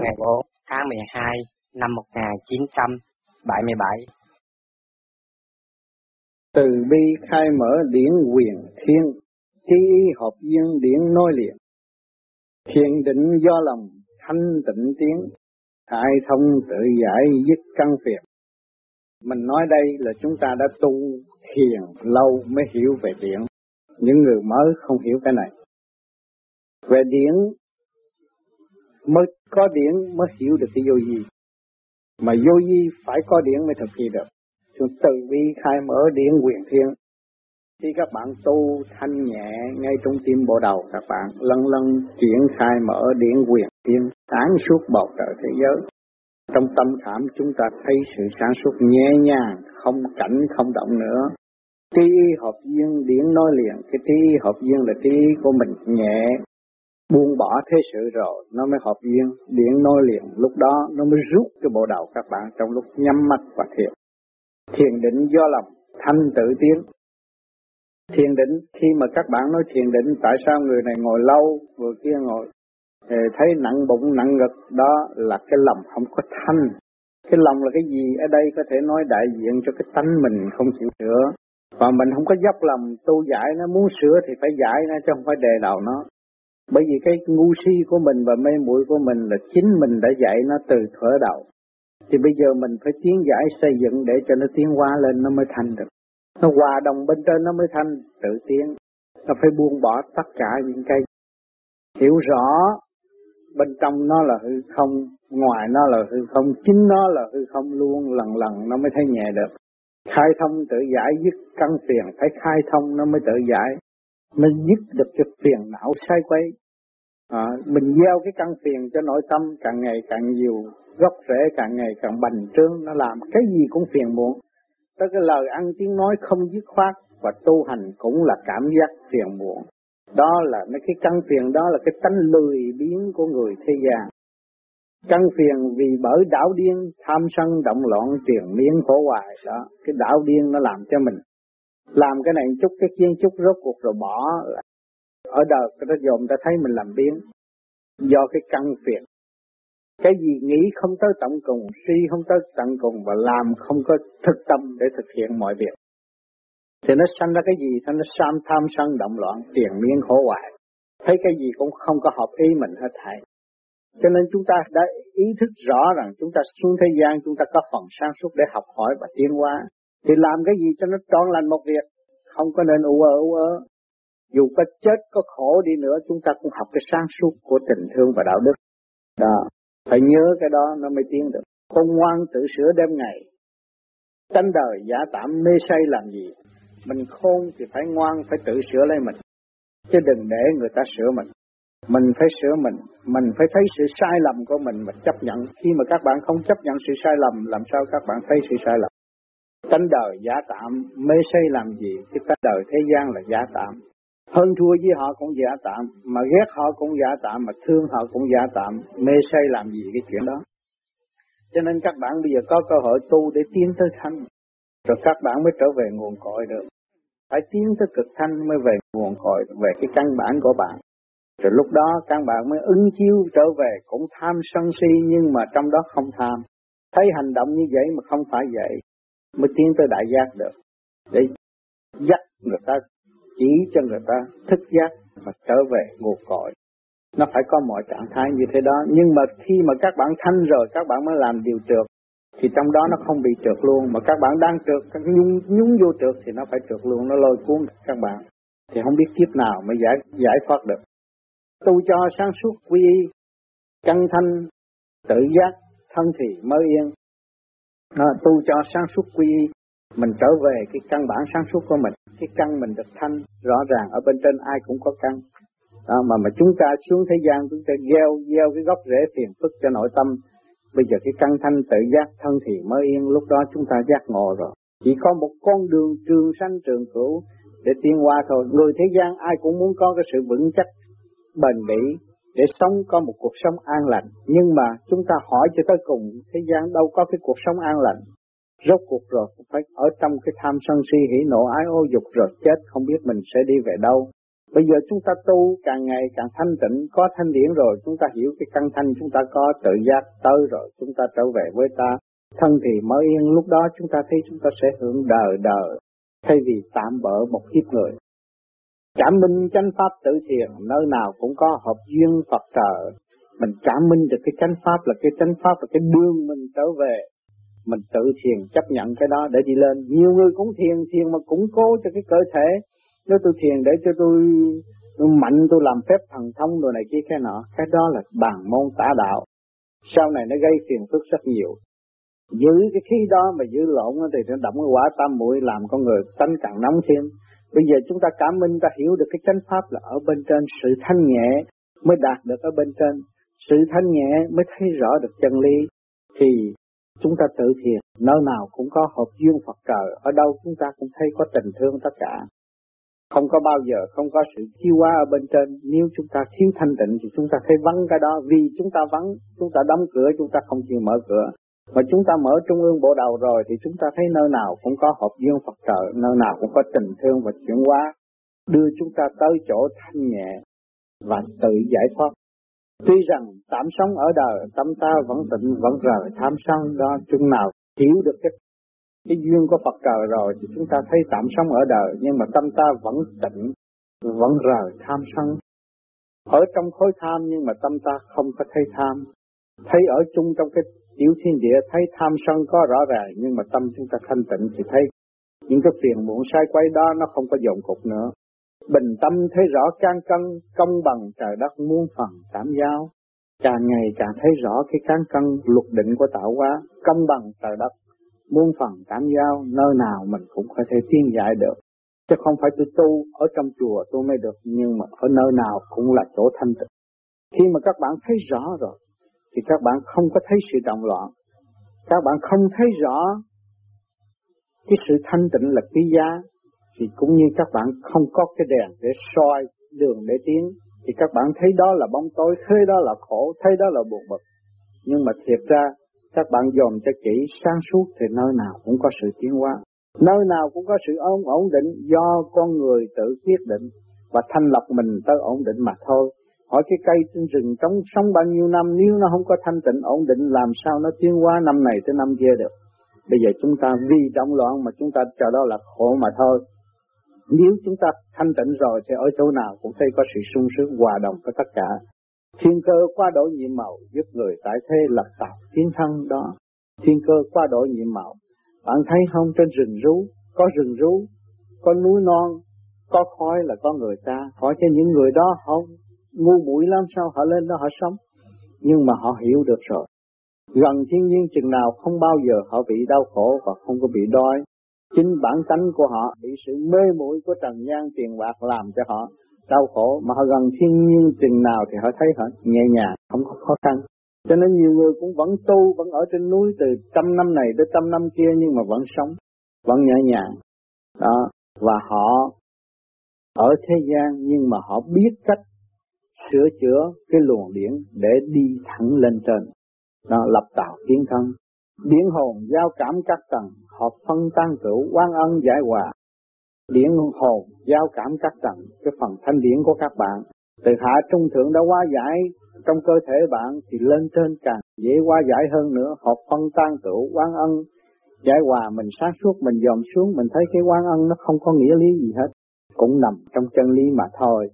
ngày 4 tháng 12 năm 1977. Từ bi khai mở điển quyền thiên, thi hợp duyên điển nói liền. Thiền định do lòng thanh tịnh tiến, khai thông tự giải dứt căn phiền. Mình nói đây là chúng ta đã tu thiền lâu mới hiểu về điển. Những người mới không hiểu cái này. Về điển mới có điển mới hiểu được cái vô vi Mà vô vi phải có điển mới thực hiện được. Chúng từ bi khai mở điển quyền thiên. Khi các bạn tu thanh nhẹ ngay trong tim bộ đầu các bạn lân lân triển khai mở điển quyền thiên sáng suốt bầu trời thế giới. Trong tâm khảm chúng ta thấy sự sáng suốt nhẹ nhàng, không cảnh không động nữa. Trí hợp duyên điển nói liền, cái trí hợp duyên là trí của mình nhẹ, buông bỏ thế sự rồi, nó mới hợp duyên điện nói liền. Lúc đó, nó mới rút cái bộ đầu các bạn trong lúc nhắm mắt và thiền. Thiền định do lòng, thanh tự tiến. Thiền định, khi mà các bạn nói thiền định, tại sao người này ngồi lâu vừa kia ngồi ờ, thấy nặng bụng, nặng ngực, đó là cái lòng không có thanh. Cái lòng là cái gì? Ở đây có thể nói đại diện cho cái tánh mình không chịu sửa. Và mình không có dốc lòng tu giải nó, muốn sửa thì phải giải nó, chứ không phải đề đầu nó bởi vì cái ngu si của mình và mê muội của mình là chính mình đã dạy nó từ thở đầu. Thì bây giờ mình phải tiến giải xây dựng để cho nó tiến hóa lên nó mới thành được. Nó hòa đồng bên trên nó mới thành, tự tiến. Nó phải buông bỏ tất cả những cái hiểu rõ bên trong nó là hư không, ngoài nó là hư không, chính nó là hư không luôn, lần lần nó mới thấy nhẹ được. Khai thông tự giải dứt căn phiền, phải khai thông nó mới tự giải nó dứt được cái phiền não sai quấy. À, mình gieo cái căn phiền cho nội tâm càng ngày càng nhiều, gốc rễ càng ngày càng bành trướng, nó làm cái gì cũng phiền muộn. Tới cái lời ăn tiếng nói không dứt khoát và tu hành cũng là cảm giác phiền muộn. Đó là mấy cái căn phiền đó là cái tánh lười biến của người thế gian. Căn phiền vì bởi đảo điên, tham sân động loạn tiền miên khổ hoài đó, cái đảo điên nó làm cho mình làm cái này chút, cái kia chút, rốt cuộc rồi bỏ ở đời cái đó dồn ta thấy mình làm biến. Do cái căn phiền cái gì nghĩ không tới tận cùng, suy không tới tận cùng và làm không có thực tâm để thực hiện mọi việc. Thì nó sanh ra cái gì? Thì nó sam tham, sân động loạn, tiền miên khổ hoài. Thấy cái gì cũng không có hợp ý mình hết thảy. Cho nên chúng ta đã ý thức rõ rằng chúng ta xuống thế gian, chúng ta có phần sáng suốt để học hỏi và tiến hóa thì làm cái gì cho nó trọn lành một việc? Không có nên ủ ở ủ ơ. Dù có chết, có khổ đi nữa, chúng ta cũng học cái sáng suốt của tình thương và đạo đức. Đó. Phải nhớ cái đó, nó mới tiến được. Không ngoan tự sửa đêm ngày. Tánh đời giả tạm mê say làm gì? Mình khôn thì phải ngoan, phải tự sửa lấy mình. Chứ đừng để người ta sửa mình. Mình phải sửa mình. Mình phải thấy sự sai lầm của mình mà chấp nhận. Khi mà các bạn không chấp nhận sự sai lầm, làm sao các bạn thấy sự sai lầm? Tánh đời giả tạm, mê say làm gì, cái tánh đời thế gian là giả tạm. Hơn thua với họ cũng giả tạm, mà ghét họ cũng giả tạm, mà thương họ cũng giả tạm, mê say làm gì cái chuyện đó. Cho nên các bạn bây giờ có cơ hội tu để tiến tới thanh, rồi các bạn mới trở về nguồn cội được. Phải tiến tới cực thanh mới về nguồn cội, về cái căn bản của bạn. Rồi lúc đó các bạn mới ứng chiếu trở về cũng tham sân si nhưng mà trong đó không tham. Thấy hành động như vậy mà không phải vậy mới tiến tới đại giác được. Để dắt người ta, chỉ cho người ta thức giác và trở về nguồn cội nó phải có mọi trạng thái như thế đó. Nhưng mà khi mà các bạn thanh rồi, các bạn mới làm điều trượt, thì trong đó nó không bị trượt luôn. Mà các bạn đang trượt, các nhúng nhúng vô trượt thì nó phải trượt luôn. Nó lôi cuốn các bạn. Thì không biết kiếp nào mới giải giải thoát được. Tu cho sáng suốt quy y, căn thanh, tự giác, thân thì mới yên nó tu cho sáng suốt quy mình trở về cái căn bản sáng suốt của mình. Cái căn mình được thanh rõ ràng ở bên trên ai cũng có căn. Đó, mà mà chúng ta xuống thế gian chúng ta gieo gieo cái gốc rễ phiền phức cho nội tâm. Bây giờ cái căn thanh tự giác thân thì mới yên. Lúc đó chúng ta giác ngộ rồi. Chỉ có một con đường trường sanh trường cửu để tiến qua thôi. Người thế gian ai cũng muốn có cái sự vững chắc bền bỉ để sống có một cuộc sống an lành. Nhưng mà chúng ta hỏi cho tới cùng, thế gian đâu có cái cuộc sống an lành. Rốt cuộc rồi phải ở trong cái tham sân si hỉ nộ ái ô dục rồi chết không biết mình sẽ đi về đâu. Bây giờ chúng ta tu càng ngày càng thanh tịnh, có thanh điển rồi, chúng ta hiểu cái căn thanh chúng ta có tự giác tới rồi, chúng ta trở về với ta. Thân thì mới yên, lúc đó chúng ta thấy chúng ta sẽ hưởng đời đời, thay vì tạm bỡ một kiếp người. Cảm minh chánh pháp tự thiền, nơi nào cũng có hợp duyên Phật trợ. Mình cảm minh được cái chánh pháp là cái chánh pháp là cái đường mình trở về. Mình tự thiền chấp nhận cái đó để đi lên. Nhiều người cũng thiền, thiền mà củng cố cho cái cơ thể, nếu tôi thiền để cho tôi, tôi mạnh tôi làm phép thần thông đồ này kia cái nọ, cái đó là bàn môn tả đạo. Sau này nó gây phiền phức rất nhiều. Giữ cái khí đó mà giữ lộn thì nó động cái quả tam muội làm con người tánh càng nóng thêm. Bây giờ chúng ta cảm minh ta hiểu được cái chánh pháp là ở bên trên sự thanh nhẹ mới đạt được ở bên trên. Sự thanh nhẹ mới thấy rõ được chân lý. Thì chúng ta tự thiền, nơi nào cũng có hợp duyên Phật trời, ở đâu chúng ta cũng thấy có tình thương tất cả. Không có bao giờ không có sự chiêu hóa ở bên trên. Nếu chúng ta thiếu thanh tịnh thì chúng ta thấy vắng cái đó. Vì chúng ta vắng, chúng ta đóng cửa, chúng ta không chịu mở cửa. Mà chúng ta mở trung ương bộ đầu rồi thì chúng ta thấy nơi nào cũng có hợp duyên Phật trợ, nơi nào cũng có tình thương và chuyển hóa, đưa chúng ta tới chỗ thanh nhẹ và tự giải thoát. Tuy rằng tạm sống ở đời, tâm ta vẫn tịnh, vẫn rời tham sân đó, chúng nào hiểu được cái cái duyên của Phật trời rồi thì chúng ta thấy tạm sống ở đời nhưng mà tâm ta vẫn tịnh, vẫn rời tham sân. Ở trong khối tham nhưng mà tâm ta không có thấy tham. Thấy ở chung trong cái tiểu thiên địa thấy tham sân có rõ ràng nhưng mà tâm chúng ta thanh tịnh thì thấy những cái phiền muộn sai quay đó nó không có dồn cục nữa. Bình tâm thấy rõ can cân, công bằng trời đất muôn phần cảm giao. Càng ngày càng thấy rõ cái cán cân luật định của tạo hóa, công bằng trời đất muôn phần cảm giao nơi nào mình cũng có thể tiên giải được chứ không phải tôi tu ở trong chùa tôi mới được nhưng mà ở nơi nào cũng là chỗ thanh tịnh khi mà các bạn thấy rõ rồi thì các bạn không có thấy sự động loạn các bạn không thấy rõ cái sự thanh tịnh là quý giá, thì cũng như các bạn không có cái đèn để soi đường để tiến, thì các bạn thấy đó là bóng tối, thấy đó là khổ, thấy đó là buồn bực nhưng mà thiệt ra, các bạn dòm cho kỹ sáng suốt thì nơi nào cũng có sự tiến hóa. Nơi nào cũng có sự ổn ổn định do con người tự quyết định và thanh lọc mình tới ổn định mà thôi. Hỏi cái cây trên rừng trống sống bao nhiêu năm nếu nó không có thanh tịnh ổn định làm sao nó tiến hóa năm này tới năm kia được. Bây giờ chúng ta vì động loạn mà chúng ta cho đó là khổ mà thôi. Nếu chúng ta thanh tịnh rồi thì ở chỗ nào cũng thấy có sự sung sướng hòa đồng với tất cả. Thiên cơ qua đổi nhiệm màu giúp người tại thế lập tạo tiến thân đó. Thiên cơ qua đổi nhiệm màu. Bạn thấy không trên rừng rú, có rừng rú, có núi non, có khói là có người ta. Hỏi cho những người đó không? Ngu muội làm sao họ lên đó họ sống. Nhưng mà họ hiểu được rồi. Gần thiên nhiên chừng nào không bao giờ họ bị đau khổ và không có bị đói. Chính bản tánh của họ bị sự mê muội của trần gian tiền bạc làm cho họ đau khổ mà họ gần thiên nhiên chừng nào thì họ thấy họ nhẹ nhàng, không có khó khăn cho nên nhiều người cũng vẫn tu, vẫn ở trên núi từ trăm năm này tới trăm năm kia nhưng mà vẫn sống, vẫn nhẹ nhàng đó và họ ở thế gian nhưng mà họ biết cách sửa chữa cái luồng điển để đi thẳng lên trên. Đó lập tạo kiến thân. Điển hồn giao cảm các tầng hợp phân tan cửu quan ân giải hòa. Điển hồn giao cảm các tầng, cái phần thanh điển của các bạn. Từ hạ trung thượng đã hóa giải trong cơ thể bạn thì lên trên càng dễ hóa giải hơn nữa. Hợp phân tan tựu quan ân giải hòa, mình sáng suốt, mình dòm xuống, mình thấy cái quan ân nó không có nghĩa lý gì hết. Cũng nằm trong chân lý mà thôi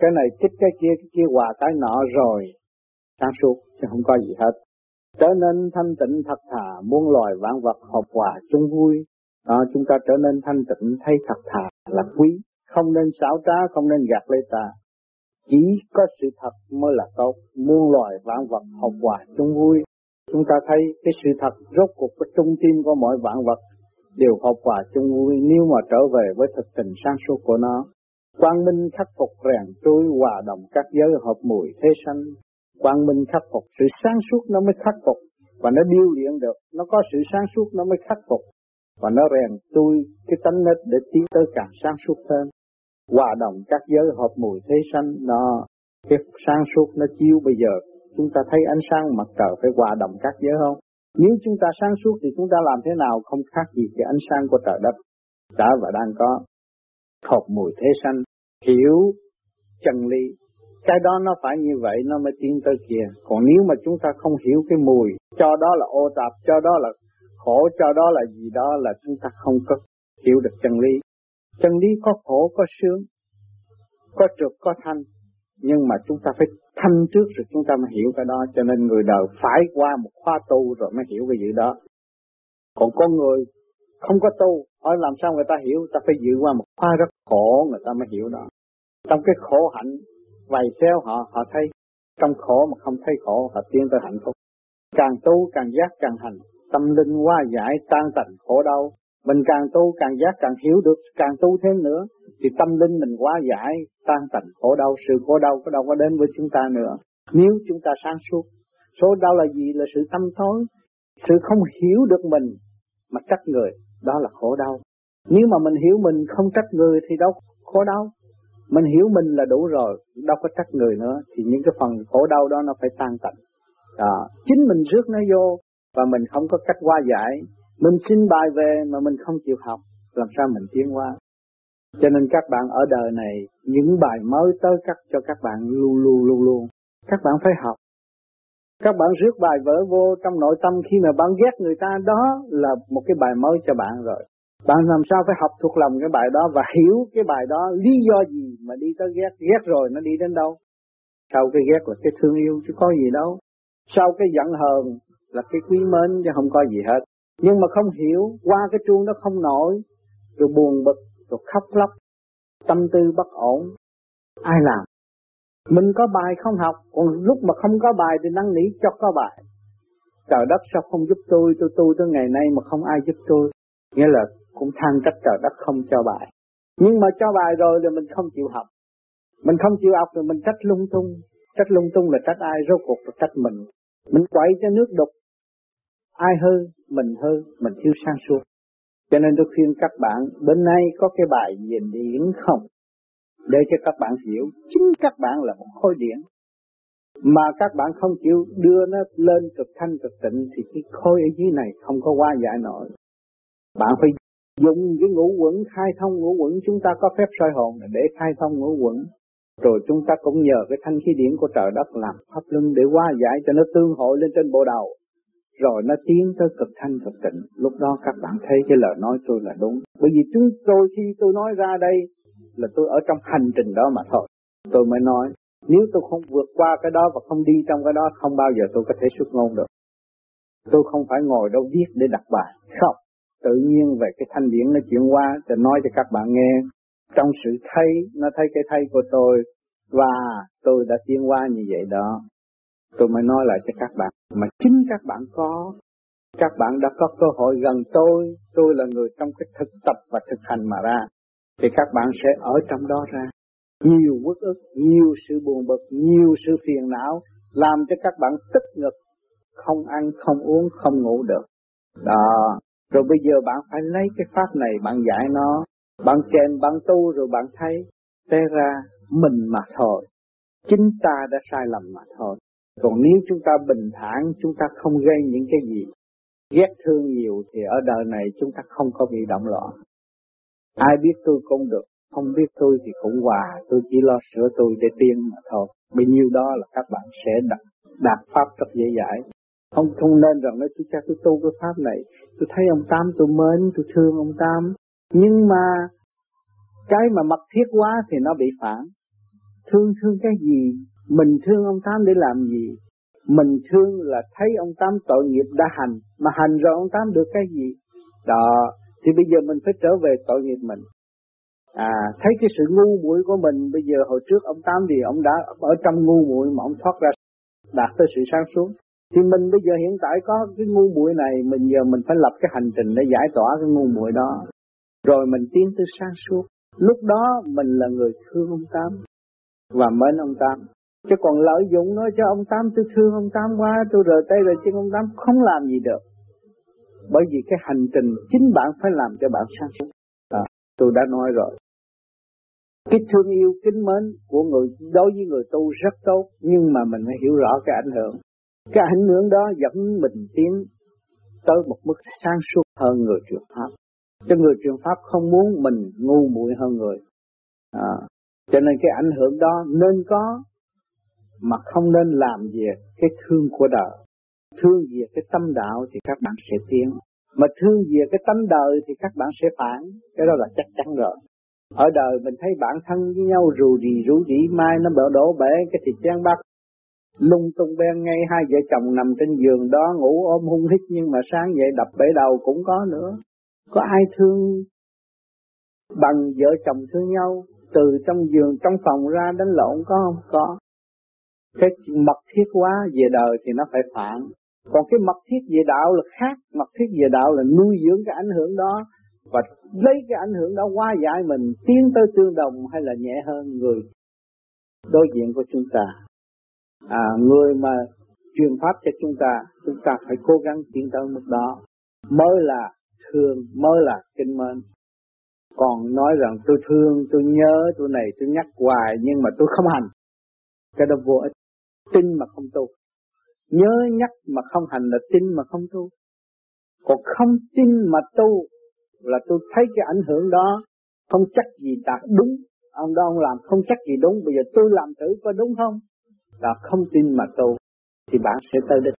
cái này thích cái kia cái kia hòa cái nọ rồi sáng suốt chứ không có gì hết trở nên thanh tịnh thật thà muôn loài vạn vật hợp hòa chung vui đó, chúng ta trở nên thanh tịnh thấy thật thà là quý, không nên xảo trá, không nên gạt lấy ta. Chỉ có sự thật mới là tốt, muôn loài vạn vật học hòa chung vui. Chúng ta thấy cái sự thật rốt cuộc cái trung tim của mọi vạn vật đều học hòa chung vui nếu mà trở về với thực tình sáng suốt của nó. Quang minh khắc phục rèn trôi hòa đồng các giới hợp mùi thế sanh. Quang minh khắc phục sự sáng suốt nó mới khắc phục và nó điêu luyện được, nó có sự sáng suốt nó mới khắc phục và nó rèn tôi cái tánh nết để tiến tới càng sáng suốt hơn. Hòa đồng các giới hợp mùi thế sanh nó cái sáng suốt nó chiếu bây giờ. Chúng ta thấy ánh sáng mặt trời phải hòa đồng các giới không? Nếu chúng ta sáng suốt thì chúng ta làm thế nào không khác gì cái ánh sáng của trời đất đã và đang có hợp mùi thế sanh? Hiểu chân lý. Cái đó nó phải như vậy, nó mới tiến tới kia. Còn nếu mà chúng ta không hiểu cái mùi, cho đó là ô tạp, cho đó là khổ, cho đó là gì đó là chúng ta không có hiểu được chân lý. Chân lý có khổ, có sướng, có trượt, có thanh. Nhưng mà chúng ta phải thanh trước rồi chúng ta mới hiểu cái đó. Cho nên người đời phải qua một khóa tu rồi mới hiểu cái gì đó. Còn con người không có tu. Hỏi làm sao người ta hiểu? Ta phải dự qua một khóa rất khổ, người ta mới hiểu đó. Trong cái khổ hạnh, vầy xéo họ họ thấy. Trong khổ mà không thấy khổ, họ tiến tới hạnh phúc. Càng tu càng giác càng hành. Tâm linh hóa giải, tan tành khổ đau. Mình càng tu càng giác càng hiểu được, càng tu thêm nữa, thì tâm linh mình hóa giải, tan tành khổ đau. Sự khổ đau có đâu có đến với chúng ta nữa. Nếu chúng ta sáng suốt, số đau là gì là sự tâm tối sự không hiểu được mình mà trách người đó là khổ đau. Nếu mà mình hiểu mình không trách người thì đâu khổ đau. Mình hiểu mình là đủ rồi, đâu có trách người nữa, thì những cái phần khổ đau đó nó phải tan tận. đó, chính mình rước nó vô và mình không có cách qua giải. Mình xin bài về mà mình không chịu học, làm sao mình tiến qua? cho nên các bạn ở đời này, những bài mới tới các, cho các bạn luôn luôn luôn luôn. Các bạn phải học các bạn rước bài vỡ vô trong nội tâm khi mà bạn ghét người ta đó là một cái bài mới cho bạn rồi bạn làm sao phải học thuộc lòng cái bài đó và hiểu cái bài đó lý do gì mà đi tới ghét, ghét rồi nó đi đến đâu. Sau cái ghét là cái thương yêu chứ có gì đâu. Sau cái giận hờn là cái quý mến chứ không có gì hết. Nhưng mà không hiểu, qua cái chuông nó không nổi, rồi buồn bực, rồi khóc lóc, tâm tư bất ổn. Ai làm? Mình có bài không học, còn lúc mà không có bài thì năn nỉ cho có bài. Trời đất sao không giúp tôi, tôi tu tới ngày nay mà không ai giúp tôi. Nghĩa là cũng than trách trời đất không cho bài. Nhưng mà cho bài rồi thì mình không chịu học. Mình không chịu học thì mình trách lung tung. Trách lung tung là trách ai, rốt cuộc là trách mình. Mình quậy cho nước đục. Ai hư, mình hư, mình thiếu sang suốt. Cho nên tôi khuyên các bạn, bên nay có cái bài về điển không? Để cho các bạn hiểu, chính các bạn là một khối điển. Mà các bạn không chịu đưa nó lên cực thanh cực tịnh thì cái khối ở dưới này không có qua giải nổi. Bạn phải dùng cái ngũ quẩn khai thông ngũ quẩn chúng ta có phép soi hồn để khai thông ngũ quẩn rồi chúng ta cũng nhờ cái thanh khí điển của trời đất làm pháp luân để qua giải cho nó tương hội lên trên bộ đầu rồi nó tiến tới cực thanh cực tịnh lúc đó các bạn thấy cái lời nói tôi là đúng bởi vì chúng tôi khi tôi nói ra đây là tôi ở trong hành trình đó mà thôi. Tôi mới nói, nếu tôi không vượt qua cái đó và không đi trong cái đó, không bao giờ tôi có thể xuất ngôn được. Tôi không phải ngồi đâu viết để đặt bài. Không. Tự nhiên về cái thanh điển nó chuyển qua để nói cho các bạn nghe. Trong sự thấy nó thấy cái thấy của tôi và tôi đã tiến qua như vậy đó. Tôi mới nói lại cho các bạn, mà chính các bạn có. Các bạn đã có cơ hội gần tôi. Tôi là người trong cái thực tập và thực hành mà ra thì các bạn sẽ ở trong đó ra nhiều uất ức nhiều sự buồn bực nhiều sự phiền não làm cho các bạn tức ngực không ăn không uống không ngủ được đó rồi bây giờ bạn phải lấy cái pháp này bạn giải nó, bạn chèn, bạn tu rồi bạn thấy, té ra mình mà thôi. Chính ta đã sai lầm mà thôi. Còn nếu chúng ta bình thản, chúng ta không gây những cái gì ghét thương nhiều thì ở đời này chúng ta không có bị động loạn. Ừ. Ai biết tôi cũng được, không biết tôi thì cũng hòa, tôi chỉ lo sửa tôi để tiên mà thôi. Bấy nhiêu đó là các bạn sẽ đạt, đạt pháp rất dễ dãi. Không không nên rằng nói tôi cha tôi tu cái pháp này, tôi thấy ông Tám tôi mến, tôi thương ông Tám. Nhưng mà cái mà mật thiết quá thì nó bị phản. Thương thương cái gì? Mình thương ông Tám để làm gì? Mình thương là thấy ông Tám tội nghiệp đã hành, mà hành rồi ông Tám được cái gì? Đó, thì bây giờ mình phải trở về tội nghiệp mình. À, thấy cái sự ngu muội của mình bây giờ hồi trước ông Tám thì ông đã ở trong ngu muội mà ông thoát ra đạt tới sự sáng suốt. Thì mình bây giờ hiện tại có cái ngu muội này, mình giờ mình phải lập cái hành trình để giải tỏa cái ngu muội đó. Rồi mình tiến tới sáng suốt. Lúc đó mình là người thương ông Tám và mến ông Tám. Chứ còn lợi dụng nói cho ông Tám tôi thương ông Tám quá, tôi rời tay rời chân ông Tám không làm gì được. Bởi vì cái hành trình chính bạn phải làm cho bạn sáng suốt. À, tôi đã nói rồi. Cái thương yêu kính mến của người đối với người tu rất tốt, nhưng mà mình phải hiểu rõ cái ảnh hưởng. Cái ảnh hưởng đó dẫn mình tiến tới một mức sáng suốt hơn người truyền pháp. Cho người truyền pháp không muốn mình ngu muội hơn người. À, cho nên cái ảnh hưởng đó nên có mà không nên làm gì cái thương của đời thương về cái tâm đạo thì các bạn sẽ tiến. Mà thương về cái tâm đời thì các bạn sẽ phản. Cái đó là chắc chắn rồi. Ở đời mình thấy bản thân với nhau rù rì rú rỉ, mai nó bỡ đổ bể, cái thịt chán bắt lung tung bên ngay, hai vợ chồng nằm trên giường đó, ngủ ôm hung hít, nhưng mà sáng dậy đập bể đầu cũng có nữa. Có ai thương bằng vợ chồng thương nhau? Từ trong giường, trong phòng ra đánh lộn có không? Có. Cái mật thiết quá về đời thì nó phải phản còn cái mật thiết về đạo là khác. Mật thiết về đạo là nuôi dưỡng cái ảnh hưởng đó và lấy cái ảnh hưởng đó hóa giải mình tiến tới tương đồng hay là nhẹ hơn người. Đối diện của chúng ta. À, người mà truyền pháp cho chúng ta chúng ta phải cố gắng tiến tới mức đó. Mới là thương mới là kinh mến. Còn nói rằng tôi thương tôi nhớ tôi này tôi nhắc hoài nhưng mà tôi không hành. Cái đó vô ích. Tin mà không tu nhớ nhắc mà không hành là tin mà không tu. Còn không tin mà tu là tôi thấy cái ảnh hưởng đó không chắc gì đạt đúng. Ông đó ông làm không chắc gì đúng. Bây giờ tôi làm thử có đúng không? Là không tin mà tu thì bạn sẽ tới đích.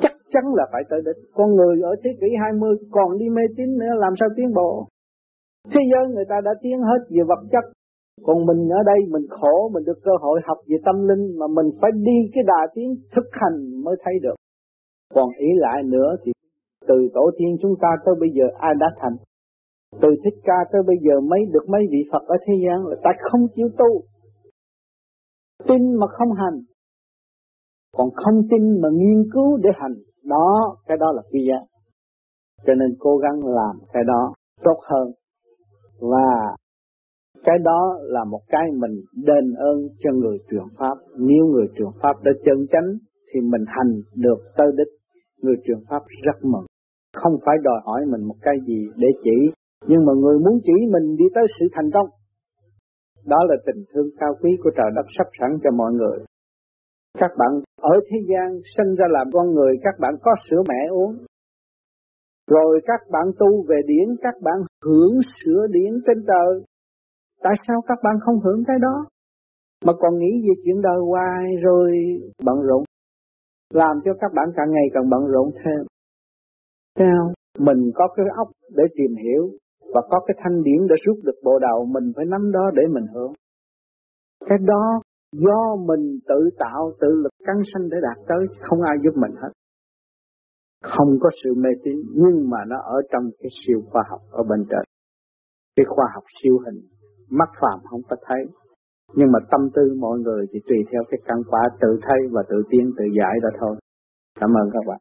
Chắc chắn là phải tới đích. Con người ở thế kỷ 20 còn đi mê tín nữa, làm sao tiến bộ? Thế giới người ta đã tiến hết về vật chất còn mình ở đây mình khổ, mình được cơ hội học về tâm linh mà mình phải đi cái đà tiến thực hành mới thấy được. Còn ý lại nữa thì từ tổ tiên chúng ta tới bây giờ ai đã thành? Từ thích ca tới bây giờ mấy được mấy vị Phật ở thế gian là ta không chịu tu. Tin mà không hành. Còn không tin mà nghiên cứu để hành. Đó, cái đó là kia giá cho nên cố gắng làm cái đó tốt hơn. Và cái đó là một cái mình đền ơn cho người truyền pháp. Nếu người truyền pháp đã chân chánh, thì mình hành được tới đích. Người truyền pháp rất mừng. Không phải đòi hỏi mình một cái gì để chỉ, nhưng mà người muốn chỉ mình đi tới sự thành công. Đó là tình thương cao quý của trời đất sắp sẵn cho mọi người. Các bạn ở thế gian sinh ra làm con người, các bạn có sữa mẹ uống. Rồi các bạn tu về điển, các bạn hưởng sữa điển trên trời. Tại sao các bạn không hưởng cái đó? Mà còn nghĩ về chuyện đời hoài rồi bận rộn. Làm cho các bạn càng ngày càng bận rộn thêm. Sao? Mình có cái óc để tìm hiểu và có cái thanh điển để rút được bộ đầu mình phải nắm đó để mình hưởng. Cái đó do mình tự tạo, tự lực căng sanh để đạt tới, không ai giúp mình hết. Không có sự mê tín nhưng mà nó ở trong cái siêu khoa học ở bên trên. Cái khoa học siêu hình mắt phàm không có thấy. Nhưng mà tâm tư mọi người thì tùy theo cái căn quả tự thấy và tự tiến, tự giải đó thôi. Cảm ơn các bạn.